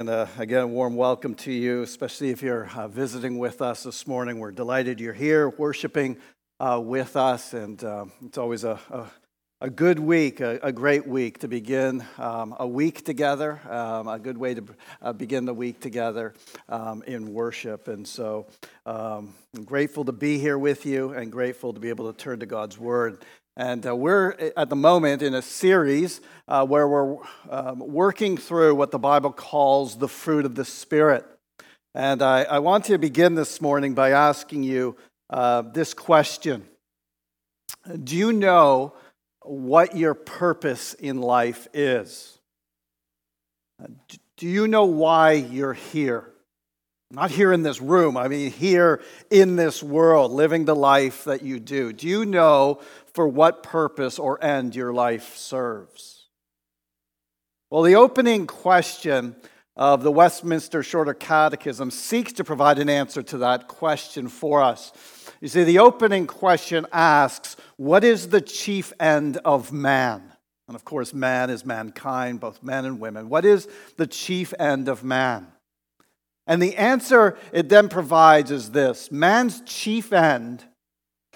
And uh, again, a warm welcome to you, especially if you're uh, visiting with us this morning. We're delighted you're here worshiping uh, with us, and um, it's always a, a, a good week, a, a, great week to begin um, a week together, um, a good way to uh, begin the week together um, in worship. And so um, I'm grateful to be here with you and grateful to be able to turn to God's Word. And uh, we're uh, at the moment in a series uh, where we're um, working through what the Bible calls the fruit of the Spirit. And I, I want to begin this morning by asking you uh, this question Do you know what your purpose in life is? Uh, do you know why you're here? Not here in this room, I mean, here in this world, living the life that you do. Do you know for what purpose or end your life serves? Well, the opening question of the Westminster Shorter Catechism seeks to provide an answer to that question for us. You see, the opening question asks, What is the chief end of man? And of course, man is mankind, both men and women. What is the chief end of man? And the answer it then provides is this man's chief end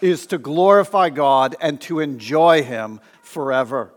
is to glorify God and to enjoy Him forever.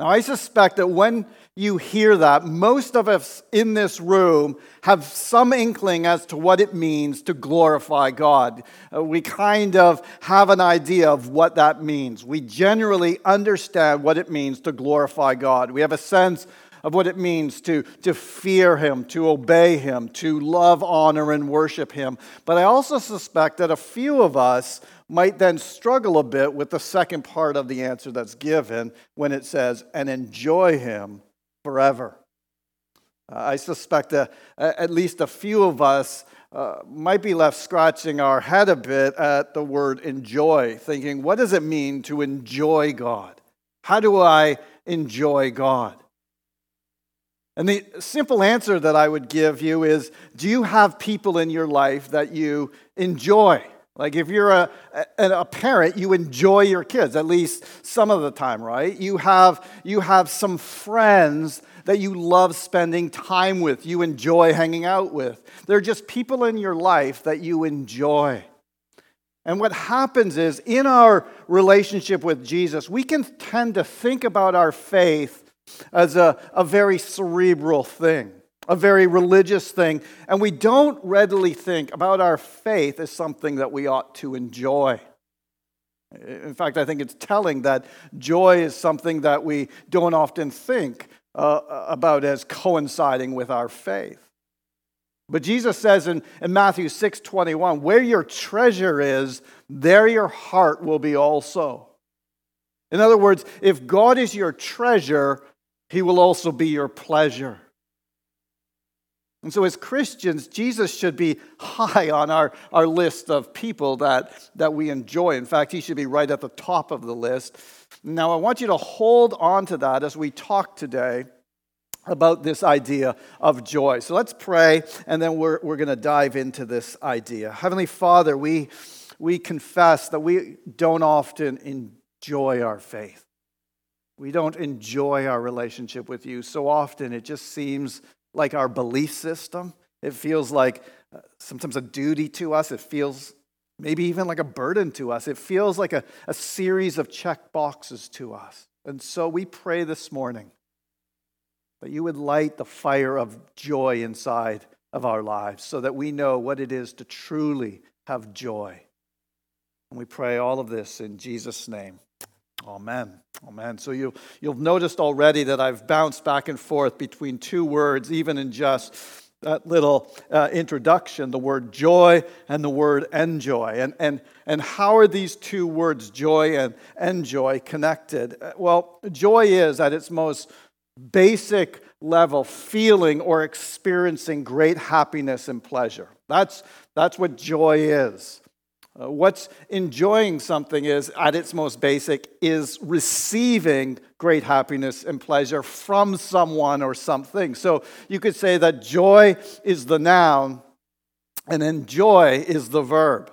Now, I suspect that when you hear that, most of us in this room have some inkling as to what it means to glorify God. Uh, we kind of have an idea of what that means. We generally understand what it means to glorify God. We have a sense of what it means to, to fear Him, to obey Him, to love, honor, and worship Him. But I also suspect that a few of us might then struggle a bit with the second part of the answer that's given when it says, and enjoy Him forever. Uh, I suspect that at least a few of us uh, might be left scratching our head a bit at the word enjoy, thinking, what does it mean to enjoy God? How do I enjoy God? And the simple answer that I would give you is do you have people in your life that you enjoy? Like if you're a, a, parent, you enjoy your kids, at least some of the time, right? You have, you have some friends that you love spending time with, you enjoy hanging out with. They're just people in your life that you enjoy. And what happens is in our relationship with Jesus, we can tend to think about our faith as a, a very cerebral thing, a very religious thing, and we don't readily think about our faith as something that we ought to enjoy. In fact, I think it's telling that joy is something that we don't often think uh, about as coinciding with our faith. But Jesus says in, in Matthew 6 21, where your treasure is, there your heart will be also. In other words, if God is your treasure, he will also be your pleasure. And so, as Christians, Jesus should be high on our, our list of people that, that we enjoy. In fact, he should be right at the top of the list. Now, I want you to hold on to that as we talk today about this idea of joy. So, let's pray, and then we're, we're going to dive into this idea. Heavenly Father, we, we confess that we don't often enjoy our faith. We don't enjoy our relationship with you. So often it just seems like our belief system. It feels like uh, sometimes a duty to us. It feels maybe even like a burden to us. It feels like a, a series of check boxes to us. And so we pray this morning that you would light the fire of joy inside of our lives so that we know what it is to truly have joy. And we pray all of this in Jesus' name. Amen. Amen. So you, you've noticed already that I've bounced back and forth between two words, even in just that little uh, introduction the word joy and the word enjoy. And, and, and how are these two words, joy and enjoy, connected? Well, joy is at its most basic level feeling or experiencing great happiness and pleasure. That's, that's what joy is. Uh, what's enjoying something is, at its most basic, is receiving great happiness and pleasure from someone or something. So you could say that joy is the noun and enjoy is the verb.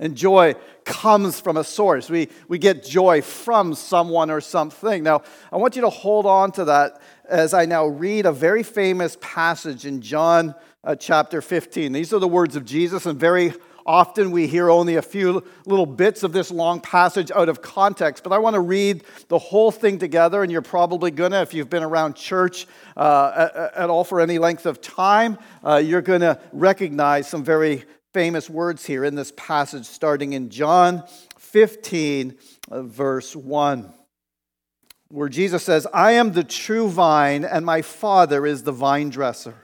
And joy comes from a source. We, we get joy from someone or something. Now, I want you to hold on to that as I now read a very famous passage in John uh, chapter 15. These are the words of Jesus, and very often we hear only a few little bits of this long passage out of context. But I want to read the whole thing together, and you're probably going to, if you've been around church uh, at, all for any length of time, uh, you're going to recognize some very famous words here in this passage, starting in John 15, uh, verse 1 where Jesus says, I am the true vine, and my Father is the vine dresser.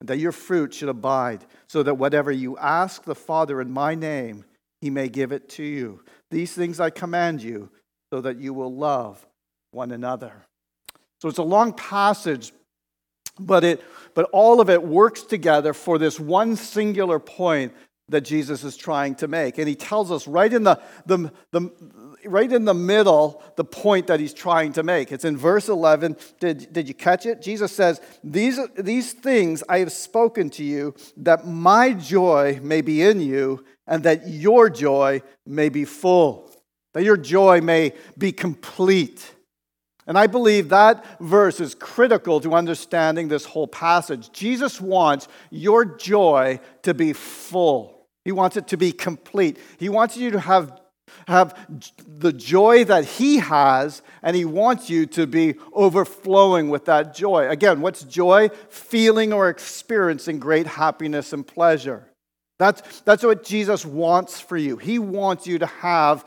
and that your fruit should abide, so that whatever you ask the Father in my name, he may give it to you. These things I command you, so that you will love one another. So it's a long passage, but, it, but all of it works together for this one singular point that Jesus is trying to make. And he tells us right in the, the, the, right in the middle the point that he's trying to make. It's in verse 11. Did, did you catch it? Jesus says, these, these things I have spoken to you, that my joy may be in you, and that your joy may be full, that your joy may be complete. And I believe that verse is critical to understanding this whole passage. Jesus wants your joy to be full. He wants it to be complete. He wants you to have have the joy that He has, and He wants you to be overflowing with that joy. Again, what's joy? Feeling or experiencing great happiness and pleasure. That's, that's what Jesus wants for you. He wants you to have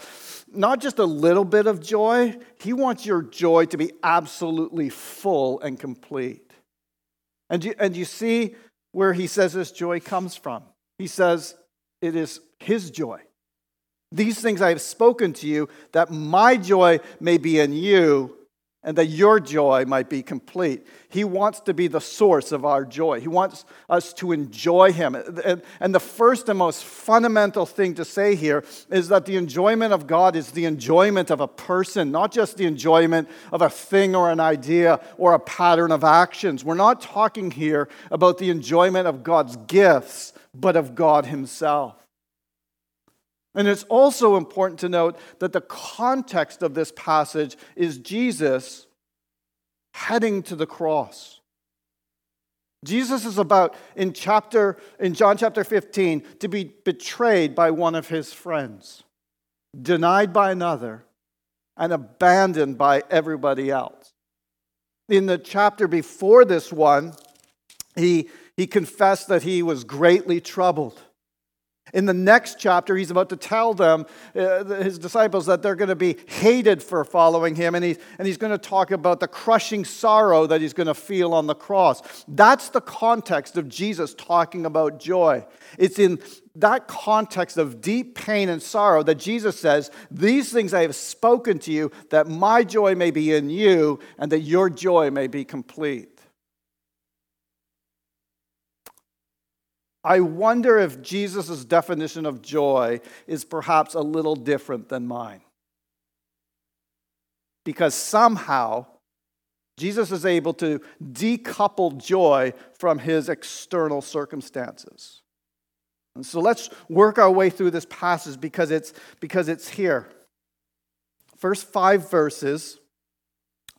not just a little bit of joy, He wants your joy to be absolutely full and complete. And you, and you see where He says this joy comes from. He says it is His joy. These things I have spoken to you, that my joy may be in you, and that your joy might be complete. He wants to be the source of our joy. He wants us to enjoy Him. And the first and most fundamental thing to say here is that the enjoyment of God is the enjoyment of a person, not just the enjoyment of a thing or an idea or a pattern of actions. We're not talking here about the enjoyment of God's gifts, but of God Himself. And it's also important to note that the context of this passage is Jesus heading to the cross. Jesus is about in chapter in John chapter 15 to be betrayed by one of his friends, denied by another, and abandoned by everybody else. In the chapter before this one, he, he confessed that he was greatly troubled In the next chapter, he's about to tell them, uh, his disciples, that they're going to be hated for following him, and, he, and he's going to talk about the crushing sorrow that he's going to feel on the cross. That's the context of Jesus talking about joy. It's in that context of deep pain and sorrow that Jesus says, These things I have spoken to you, that my joy may be in you, and that your joy may be complete. I wonder if Jesus' definition of joy is perhaps a little different than mine. Because somehow, Jesus is able to decouple joy from his external circumstances. And so let's work our way through this passage because it's, because it's here. First five verses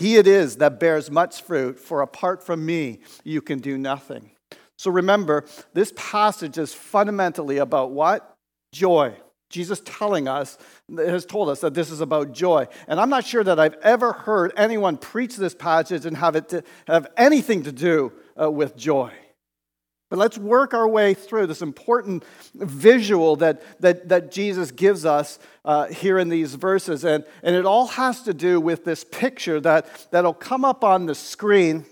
he it is that bears much fruit, for apart from me, you can do nothing. So remember, this passage is fundamentally about what? Joy. Jesus telling us, has told us that this is about joy. And I'm not sure that I've ever heard anyone preach this passage and have it to have anything to do uh, with joy. But let's work our way through this important visual that, that, that Jesus gives us uh, here in these verses. And, and it all has to do with this picture that, that'll come up on the screen.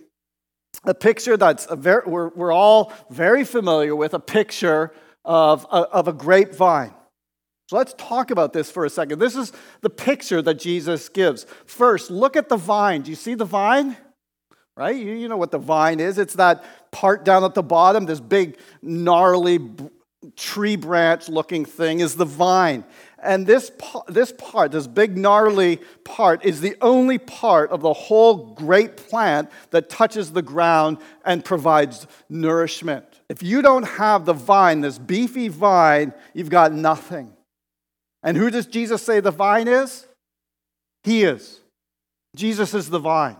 A picture that's a very, we're, we're all very familiar with, a picture of, of a grapevine. So let's talk about this for a second. This is the picture that Jesus gives. First, look at the vine. Do you see the vine? Right? You, you know what the vine is. It's that part down at the bottom, this big, gnarly tree branch looking thing is the vine. And this, this part, this big, gnarly part, is the only part of the whole great plant that touches the ground and provides nourishment. If you don't have the vine, this beefy vine, you've got nothing. And who does Jesus say the vine is? He is. Jesus is the vine.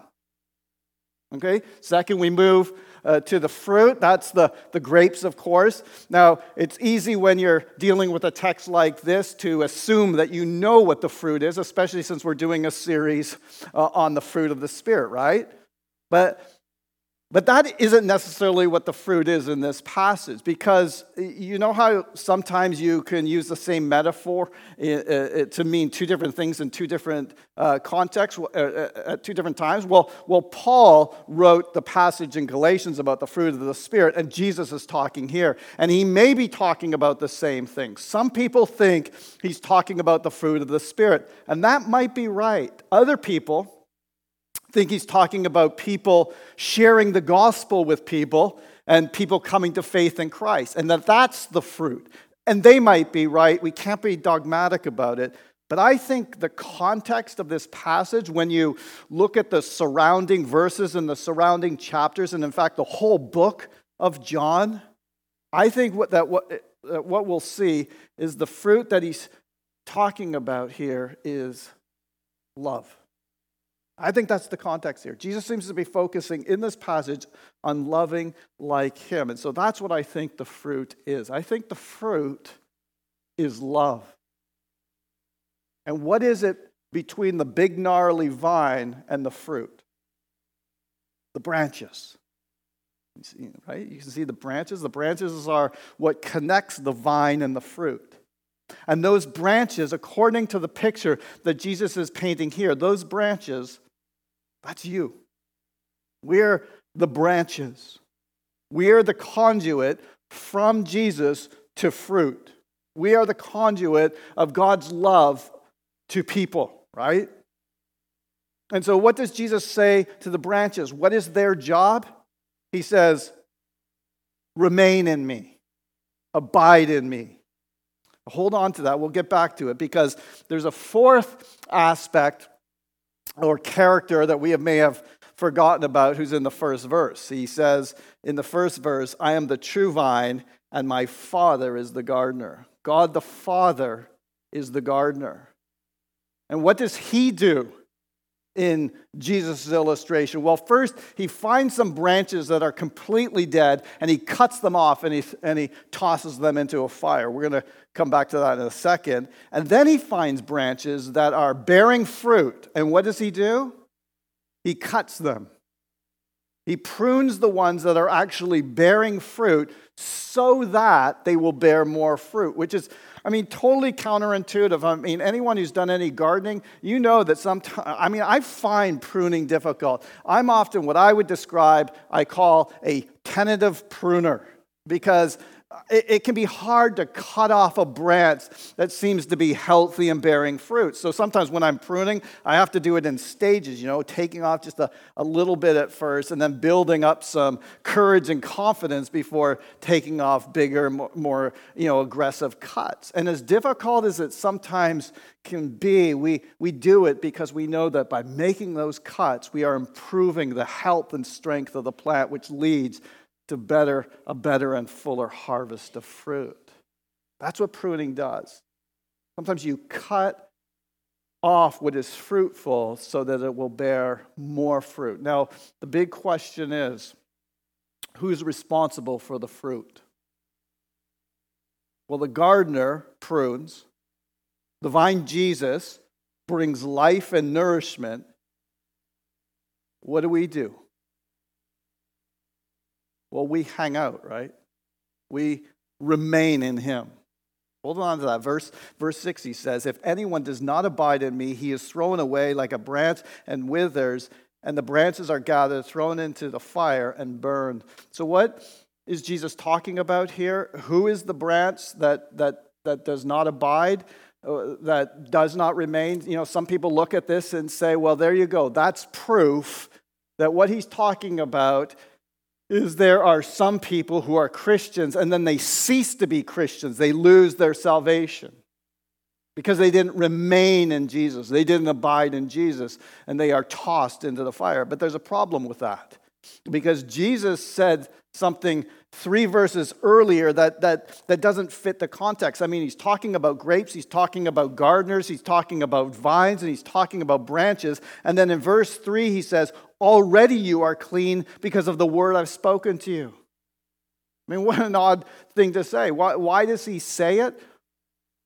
Okay? Second, we move uh, to the fruit. That's the, the grapes, of course. Now, it's easy when you're dealing with a text like this to assume that you know what the fruit is, especially since we're doing a series uh, on the fruit of the Spirit, right? But but that isn't necessarily what the fruit is in this passage, because you know how sometimes you can use the same metaphor to mean two different things in two different uh, contexts uh, uh, at two different times? Well, well, Paul wrote the passage in Galatians about the fruit of the Spirit, and Jesus is talking here. And he may be talking about the same thing. Some people think he's talking about the fruit of the Spirit, and that might be right. Other people, think he's talking about people sharing the gospel with people and people coming to faith in Christ, and that that's the fruit. And they might be right. We can't be dogmatic about it. But I think the context of this passage, when you look at the surrounding verses and the surrounding chapters, and in fact, the whole book of John, I think what, that what, what we'll see is the fruit that he's talking about here is love. I think that's the context here. Jesus seems to be focusing in this passage on loving like him. And so that's what I think the fruit is. I think the fruit is love. And what is it between the big gnarly vine and the fruit? The branches. You see, right? You can see the branches. The branches are what connects the vine and the fruit. And those branches, according to the picture that Jesus is painting here, those branches that's you. We're the branches. We are the conduit from Jesus to fruit. We are the conduit of God's love to people, right? And so, what does Jesus say to the branches? What is their job? He says, Remain in me, abide in me. Hold on to that. We'll get back to it because there's a fourth aspect or character that we may have forgotten about who's in the first verse. He says in the first verse, I am the true vine, and my Father is the gardener. God the Father is the gardener. And what does he do in Jesus' illustration? Well, first, he finds some branches that are completely dead and he cuts them off and he, and he tosses them into a fire. We're going to come back to that in a second. And then he finds branches that are bearing fruit. And what does he do? He cuts them. He prunes the ones that are actually bearing fruit so that they will bear more fruit, which is, I mean, totally counterintuitive. I mean, anyone who's done any gardening, you know that sometimes, I mean, I find pruning difficult. I'm often what I would describe, I call a tentative pruner because it, it, can be hard to cut off a branch that seems to be healthy and bearing fruit. So sometimes when I'm pruning, I have to do it in stages, you know, taking off just a, a little bit at first and then building up some courage and confidence before taking off bigger, more, more you know, aggressive cuts. And as difficult as it sometimes can be, we, we do it because we know that by making those cuts, we are improving the health and strength of the plant, which leads to better a better and fuller harvest of fruit. That's what pruning does. Sometimes you cut off what is fruitful so that it will bear more fruit. Now, the big question is who's responsible for the fruit? Well, the gardener prunes, the vine Jesus brings life and nourishment. What do we do? Well, we hang out, right? We remain in him. Hold on to that. Verse, verse 6, he says, If anyone does not abide in me, he is thrown away like a branch and withers, and the branches are gathered, thrown into the fire, and burned. So, what is Jesus talking about here? Who is the branch that, that, that does not abide? Uh, that does not remain. You know, some people look at this and say, well, there you go. That's proof that what he's talking about is there are some people who are Christians and then they cease to be Christians. They lose their salvation because they didn't remain in Jesus. They didn't abide in Jesus and they are tossed into the fire. But there's a problem with that because Jesus said something three verses earlier that, that, that doesn't fit the context. I mean, he's talking about grapes, he's talking about gardeners, he's talking about vines, and he's talking about branches. And then in verse three, he says, Already you are clean because of the word I've spoken to you. I mean, what an odd thing to say. Why, why does he say it?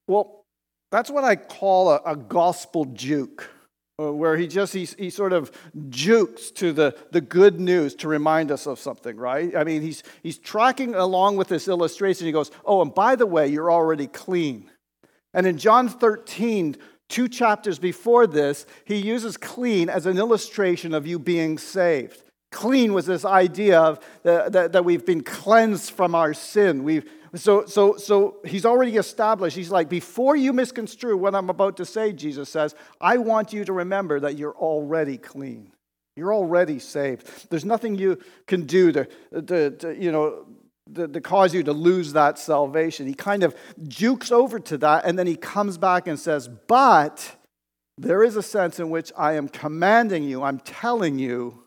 Well, that's what I call a, a gospel juke, uh, where he just he, he sort of jukes to the, the good news to remind us of something, right? I mean, he's, he's tracking along with this illustration. He goes, Oh, and by the way, you're already clean. And in John 13, Two chapters before this, he uses clean as an illustration of you being saved. Clean was this idea of the, that, that we've been cleansed from our sin. We've, so, so, so he's already established. He's like, before you misconstrue what I'm about to say, Jesus says, I want you to remember that you're already clean. You're already saved. There's nothing you can do to, to, to you know, to, cause you to lose that salvation. He kind of jukes over to that, and then he comes back and says, But there is a sense in which I am commanding you, I'm telling you,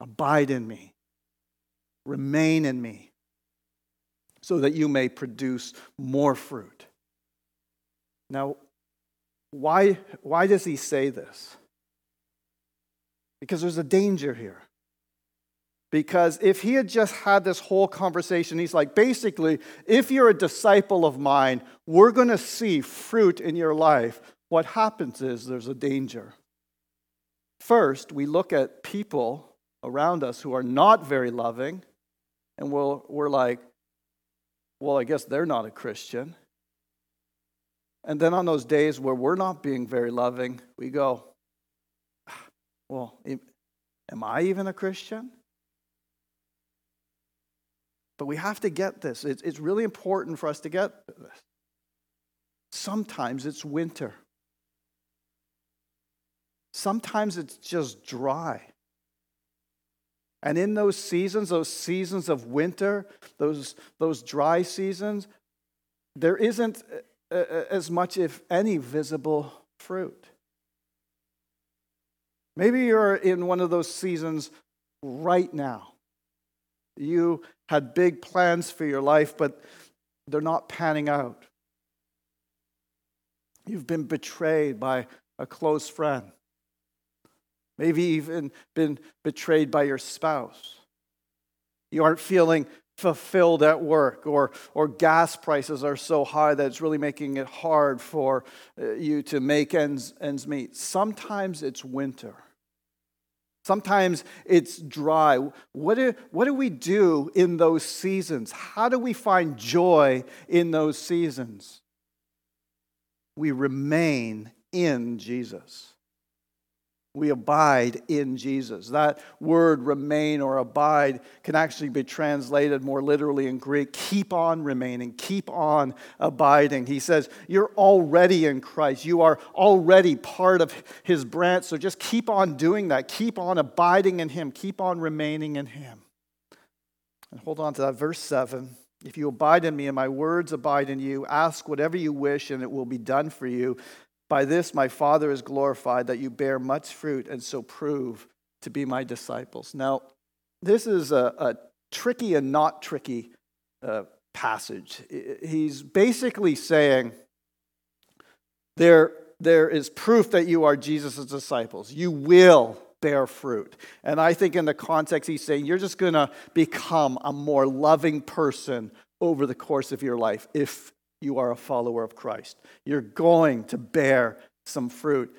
abide in me, remain in me, so that you may produce more fruit. Now, why, why does he say this? Because there's a danger here. Because if he had just had this whole conversation, he's like, basically, if you're a disciple of mine, we're going to see fruit in your life. What happens is there's a danger. First, we look at people around us who are not very loving, and we'll, we're like, well, I guess they're not a Christian. And then on those days where we're not being very loving, we go, ah, well, am I even a Christian? But we have to get this. It's, it's really important for us to get this. Sometimes it's winter. Sometimes it's just dry. And in those seasons, those seasons of winter, those, those dry seasons, there isn't uh, uh, as much, if any, visible fruit. Maybe you're in one of those seasons right now. You had big plans for your life, but they're not panning out. You've been betrayed by a close friend. Maybe even been betrayed by your spouse. You aren't feeling fulfilled at work, or, or gas prices are so high that it's really making it hard for uh, you to make ends, ends meet. Sometimes it's winter. Sometimes it's dry. What do, what do we do in those seasons? How do we find joy in those seasons? We remain in Jesus we abide in Jesus. That word remain or abide can actually be translated more literally in Greek keep on remaining, keep on abiding. He says, You're already in Christ. You are already part of his branch. So just keep on doing that. Keep on abiding in him, keep on remaining in him. And hold on to that. Verse 7. If you abide in me and my words abide in you, ask whatever you wish and it will be done for you. By this my Father is glorified, that you bear much fruit and so prove to be my disciples. Now, this is a, a tricky and not tricky uh, passage. He's basically saying there, there is proof that you are Jesus' disciples. You will bear fruit. And I think in the context, he's saying you're just going to become a more loving person over the course of your life if you are a follower of Christ. You're going to bear some fruit.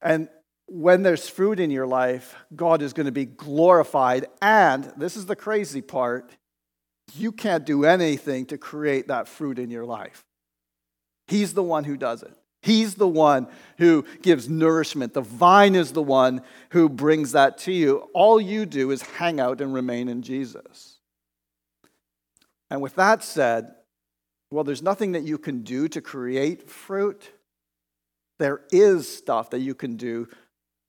And when there's fruit in your life, God is going to be glorified. And this is the crazy part you can't do anything to create that fruit in your life. He's the one who does it. He's the one who gives nourishment. The vine is the one who brings that to you. All you do is hang out and remain in Jesus. And with that said, well, there's nothing that you can do to create fruit. There is stuff that you can do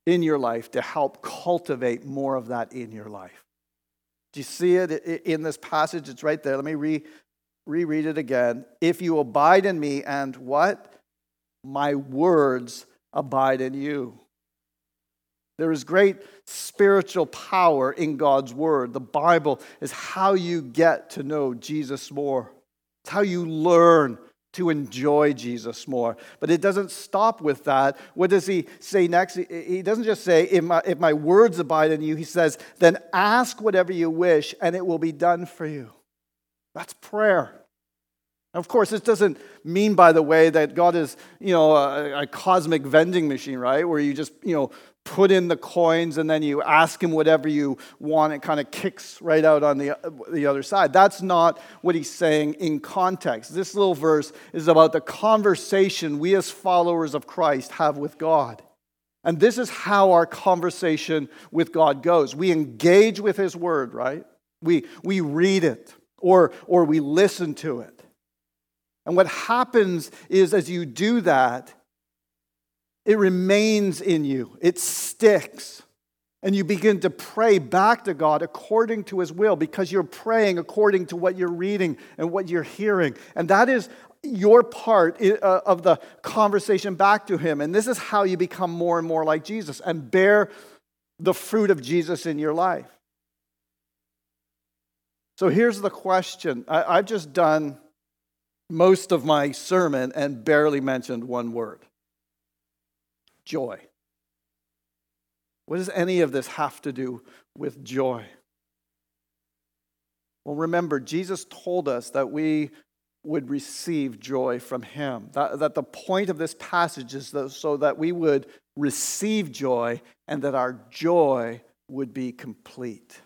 in your life to help cultivate more of that in your life. Do you see it in this passage? It's right there. Let me re- reread it again. If you abide in me and what? My words abide in you. There is great spiritual power in God's word. The Bible is how you get to know Jesus more. It's how you learn to enjoy Jesus more. But it doesn't stop with that. What does he say next? He doesn't just say, if my, if my words abide in you, he says, then ask whatever you wish and it will be done for you. That's prayer. Of course, this doesn't mean, by the way, that God is, you know, a, a, cosmic vending machine, right? Where you just, you know, put in the coins and then you ask him whatever you want. It kind of kicks right out on the, the other side. That's not what he's saying in context. This little verse is about the conversation we as followers of Christ have with God. And this is how our conversation with God goes. We engage with his word, right? We, we read it or, or we listen to it. And what happens is as you do that, it remains in you, it sticks. And you begin to pray back to God according to His will because you're praying according to what you're reading and what you're hearing. And that is your part uh, of the conversation back to Him. And this is how you become more and more like Jesus and bear the fruit of Jesus in your life. So here's the question I've just done most of my sermon and barely mentioned one word joy. What does any of this have to do with joy? Well, remember, Jesus told us that we would receive joy from him. That, that the point of this passage is that, so that we would receive joy and that our joy would be complete.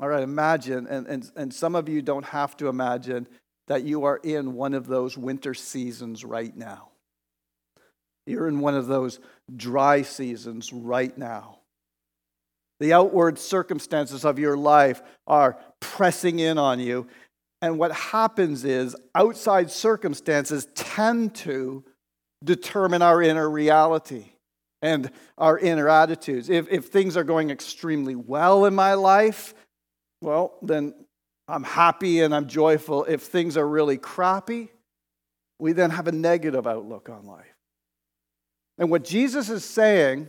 All right, imagine, and, and, and some of you don't have to imagine that you are in one of those winter seasons right now. You're in one of those dry seasons right now. The outward circumstances of your life are pressing in on you. And what happens is outside circumstances tend to determine our inner reality and our inner attitudes. If, if things are going extremely well in my life, well, then I'm happy and I'm joyful. If things are really crappy, we then have a negative outlook on life. And what Jesus is saying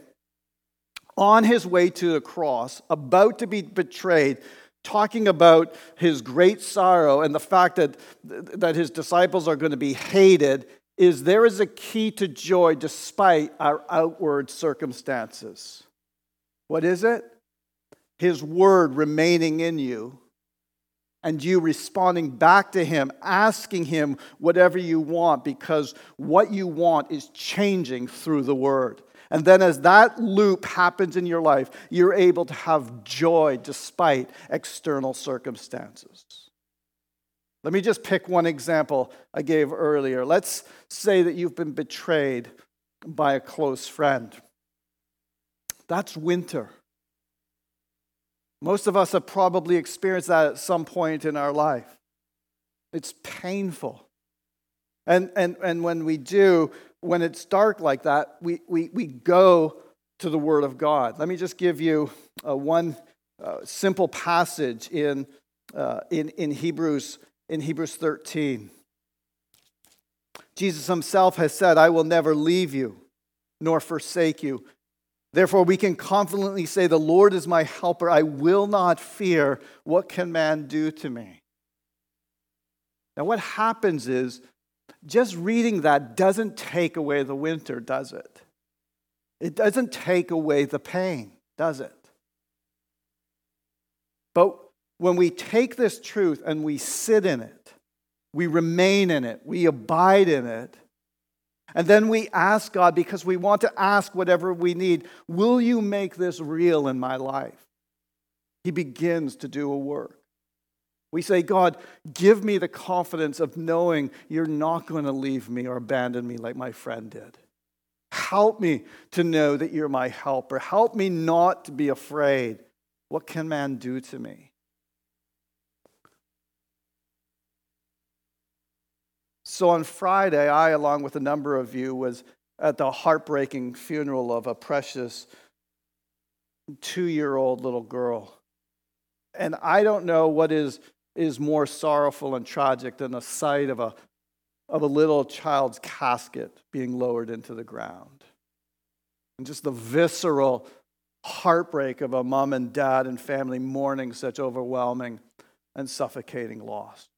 on his way to the cross, about to be betrayed, talking about his great sorrow and the fact that, that his disciples are going to be hated is there is a key to joy despite our outward circumstances. What is it? His word remaining in you and you responding back to him, asking him whatever you want because what you want is changing through the word. And then, as that loop happens in your life, you're able to have joy despite external circumstances. Let me just pick one example I gave earlier. Let's say that you've been betrayed by a close friend. That's winter. Most of us have probably experienced that at some point in our life. It's painful. And, and, and when we do, when it's dark like that, we, we, we go to the Word of God. Let me just give you uh, one uh, simple passage in, uh, in, in, Hebrews, in Hebrews 13. Jesus himself has said, I will never leave you nor forsake you. Therefore, we can confidently say, The Lord is my helper. I will not fear. What can man do to me? Now, what happens is just reading that doesn't take away the winter, does it? It doesn't take away the pain, does it? But when we take this truth and we sit in it, we remain in it, we abide in it, and then we ask God because we want to ask whatever we need Will you make this real in my life? He begins to do a work. We say, God, give me the confidence of knowing you're not going to leave me or abandon me like my friend did. Help me to know that you're my helper. Help me not to be afraid. What can man do to me? So on Friday, I, along with a number of you, was at the heartbreaking funeral of a precious two year old little girl. And I don't know what is, is more sorrowful and tragic than the sight of a, of a little child's casket being lowered into the ground. And just the visceral heartbreak of a mom and dad and family mourning such overwhelming and suffocating loss.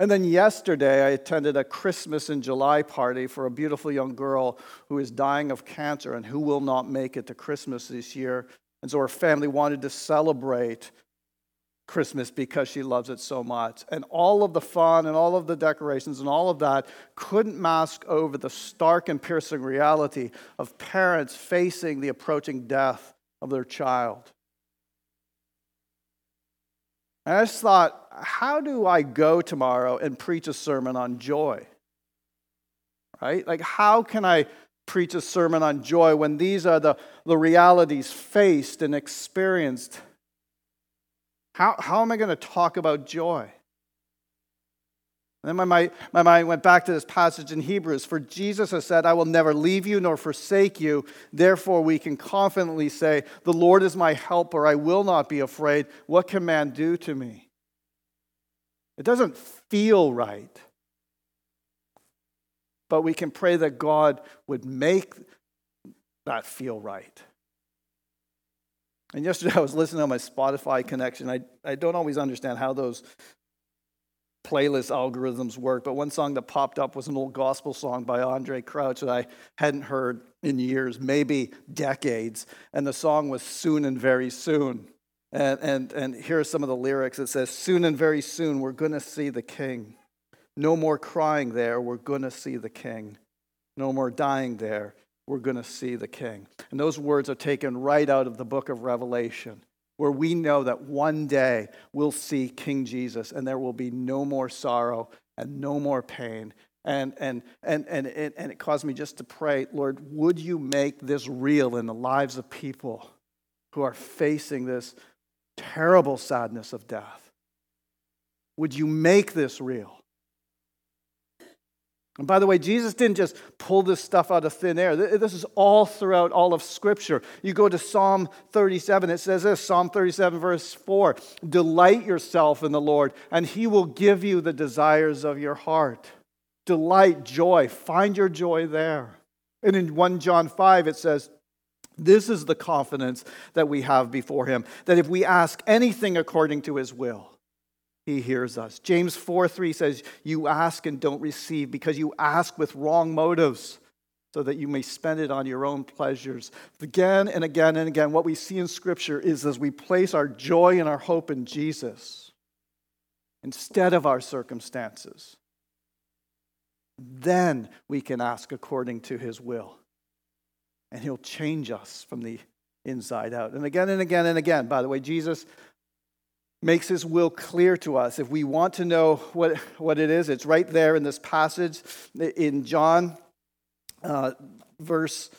And then yesterday, I attended a Christmas in July party for a beautiful young girl who is dying of cancer and who will not make it to Christmas this year. And so her family wanted to celebrate Christmas because she loves it so much. And all of the fun and all of the decorations and all of that couldn't mask over the stark and piercing reality of parents facing the approaching death of their child. And I just thought, how do I go tomorrow and preach a sermon on joy? Right? Like, how can I preach a sermon on joy when these are the, the realities faced and experienced? How, how am I going to talk about joy? Then my mind, my mind went back to this passage in Hebrews. For Jesus has said, I will never leave you nor forsake you. Therefore, we can confidently say, The Lord is my helper. I will not be afraid. What can man do to me? It doesn't feel right. But we can pray that God would make that feel right. And yesterday I was listening on my Spotify connection. I, I don't always understand how those playlist algorithms work, but one song that popped up was an old gospel song by Andraé Crouch that I hadn't heard in years, maybe decades. And the song was Soon and Very Soon. And, and, and here are some of the lyrics. It says, Soon and very soon, we're going to see the King. No more crying there, we're going to see the King. No more dying there, we're going to see the King. And those words are taken right out of the book of Revelation where we know that one day we'll see King Jesus and there will be no more sorrow and no more pain. And, and, and, and, and it caused me just to pray, Lord, would you make this real in the lives of people who are facing this terrible sadness of death? Would you make this real? And by the way, Jesus didn't just pull this stuff out of thin air. This is all throughout all of Scripture. You go to Psalm 37, it says this Psalm 37, verse 4 Delight yourself in the Lord, and he will give you the desires of your heart. Delight, joy, find your joy there. And in 1 John 5, it says, This is the confidence that we have before him that if we ask anything according to his will, he hears us. James 4 3 says, You ask and don't receive because you ask with wrong motives so that you may spend it on your own pleasures. Again and again and again, what we see in Scripture is as we place our joy and our hope in Jesus instead of our circumstances, then we can ask according to his will. And he'll change us from the inside out. And again and again and again, by the way, Jesus makes his will clear to us. If we want to know what, what it is, it's right there in this passage in John, uh, verse,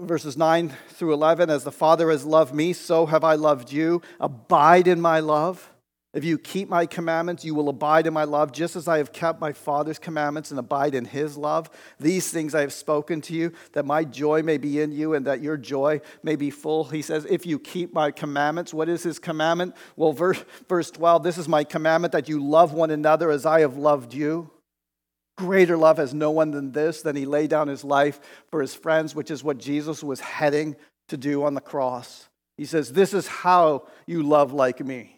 verses 9 through 11. As the Father has loved me, so have I loved you. Abide in my love. If you keep my commandments, you will abide in my love, just as I have kept my Father's commandments and abide in his love. These things I have spoken to you, that my joy may be in you and that your joy may be full. He says, If you keep my commandments, what is his commandment? Well, verse, verse 12, this is my commandment that you love one another as I have loved you. Greater love has no one than this, than he laid down his life for his friends, which is what Jesus was heading to do on the cross. He says, This is how you love like me.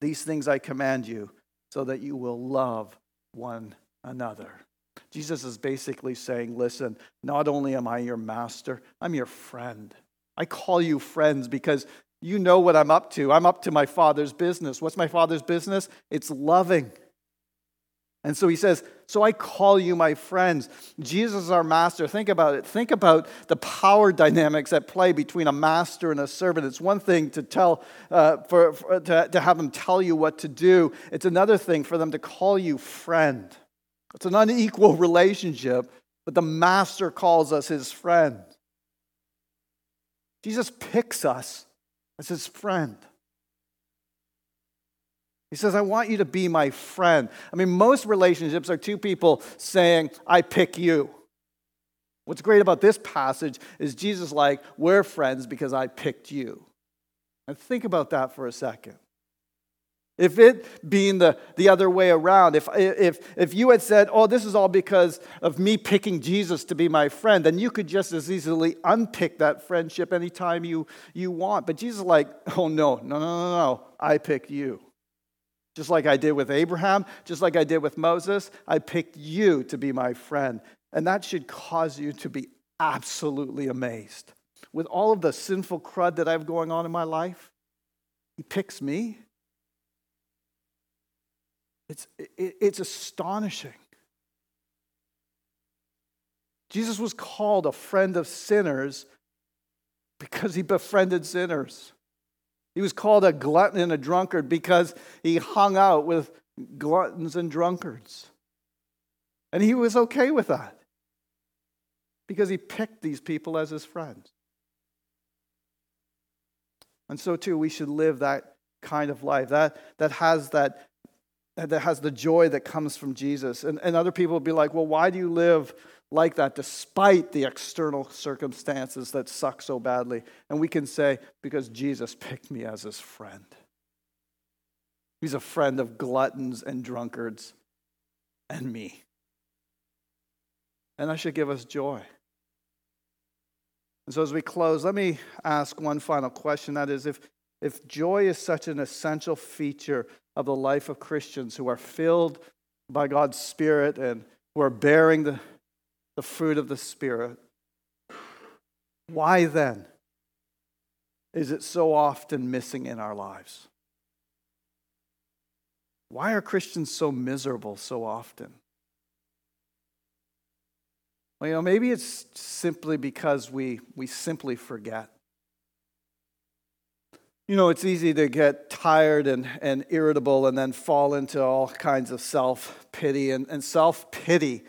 These things I command you so that you will love one another. Jesus is basically saying, Listen, not only am I your master, I'm your friend. I call you friends because you know what I'm up to. I'm up to my father's business. What's my father's business? It's loving. And so he says, So I call you my friends. Jesus is our master. Think about it. Think about the power dynamics at play between a master and a servant. It's one thing to tell, uh, for, for, to, to have them tell you what to do, it's another thing for them to call you friend. It's an unequal relationship, but the master calls us his friend. Jesus picks us as his friend. He says, I want you to be my friend. I mean, most relationships are two people saying, I pick you. What's great about this passage is Jesus like, we're friends because I picked you. And think about that for a second. If it being the, the other way around, if, if, if you had said, oh, this is all because of me picking Jesus to be my friend, then you could just as easily unpick that friendship anytime you, you want. But Jesus like, oh, no, no, no, no, no, I picked you. Just like I did with Abraham, just like I did with Moses, I picked you to be my friend. And that should cause you to be absolutely amazed. With all of the sinful crud that I have going on in my life, he picks me. It's, it, it's astonishing. Jesus was called a friend of sinners because he befriended sinners. He was called a glutton and a drunkard because he hung out with gluttons and drunkards. And he was okay with that because he picked these people as his friends. And so, too, we should live that kind of life that, that has that that has the joy that comes from Jesus. And, and other people will be like, well, why do you live like that despite the external circumstances that suck so badly. And we can say, because Jesus picked me as his friend. He's a friend of gluttons and drunkards and me. And that should give us joy. And so, as we close, let me ask one final question that is, if, if joy is such an essential feature of the life of Christians who are filled by God's Spirit and who are bearing the the fruit of the Spirit. Why then is it so often missing in our lives? Why are Christians so miserable so often? Well, you know, maybe it's simply because we, we simply forget. You know, it's easy to get tired and, and irritable and then fall into all kinds of self pity. And, and self pity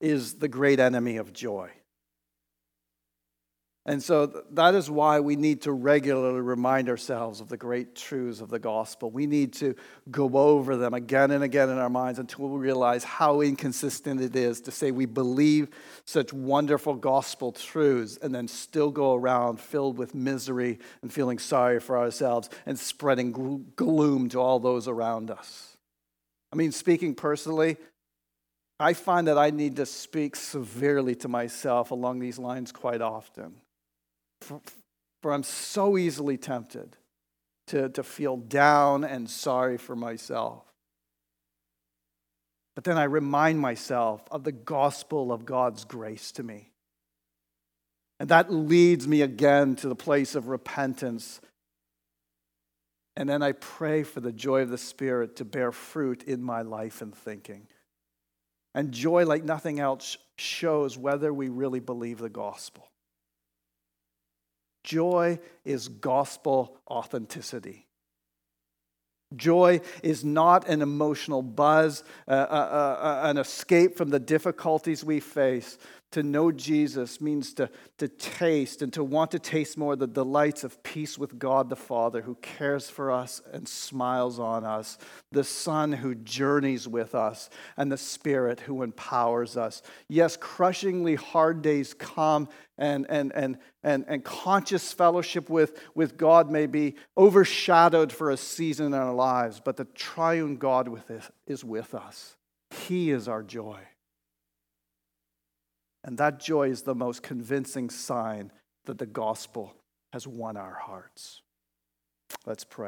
is the great enemy of joy. And so that is why we need to regularly remind ourselves of the great truths of the gospel. We need to go over them again and again in our minds until we realize how inconsistent it is to say we believe such wonderful gospel truths and then still go around filled with misery and feeling sorry for ourselves and spreading gloom to all those around us. I mean, speaking personally, I find that I need to speak severely to myself along these lines quite often. For, for I'm so easily tempted to, to feel down and sorry for myself. But then I remind myself of the gospel of God's grace to me. And that leads me again to the place of repentance. And then I pray for the joy of the Spirit to bear fruit in my life and thinking. And joy, like nothing else, shows whether we really believe the gospel. Joy is gospel authenticity. Joy is not an emotional buzz, uh, uh, uh, uh, an escape from the difficulties we face, to know Jesus means to, to taste and to want to taste more the delights of peace with God the Father who cares for us and smiles on us, the Son who journeys with us, and the Spirit who empowers us. Yes, crushingly hard days come, and, and, and, and, and conscious fellowship with, with God may be overshadowed for a season in our lives, but the triune God with us is with us. He is our joy. And that joy is the most convincing sign that the gospel has won our hearts. Let's pray.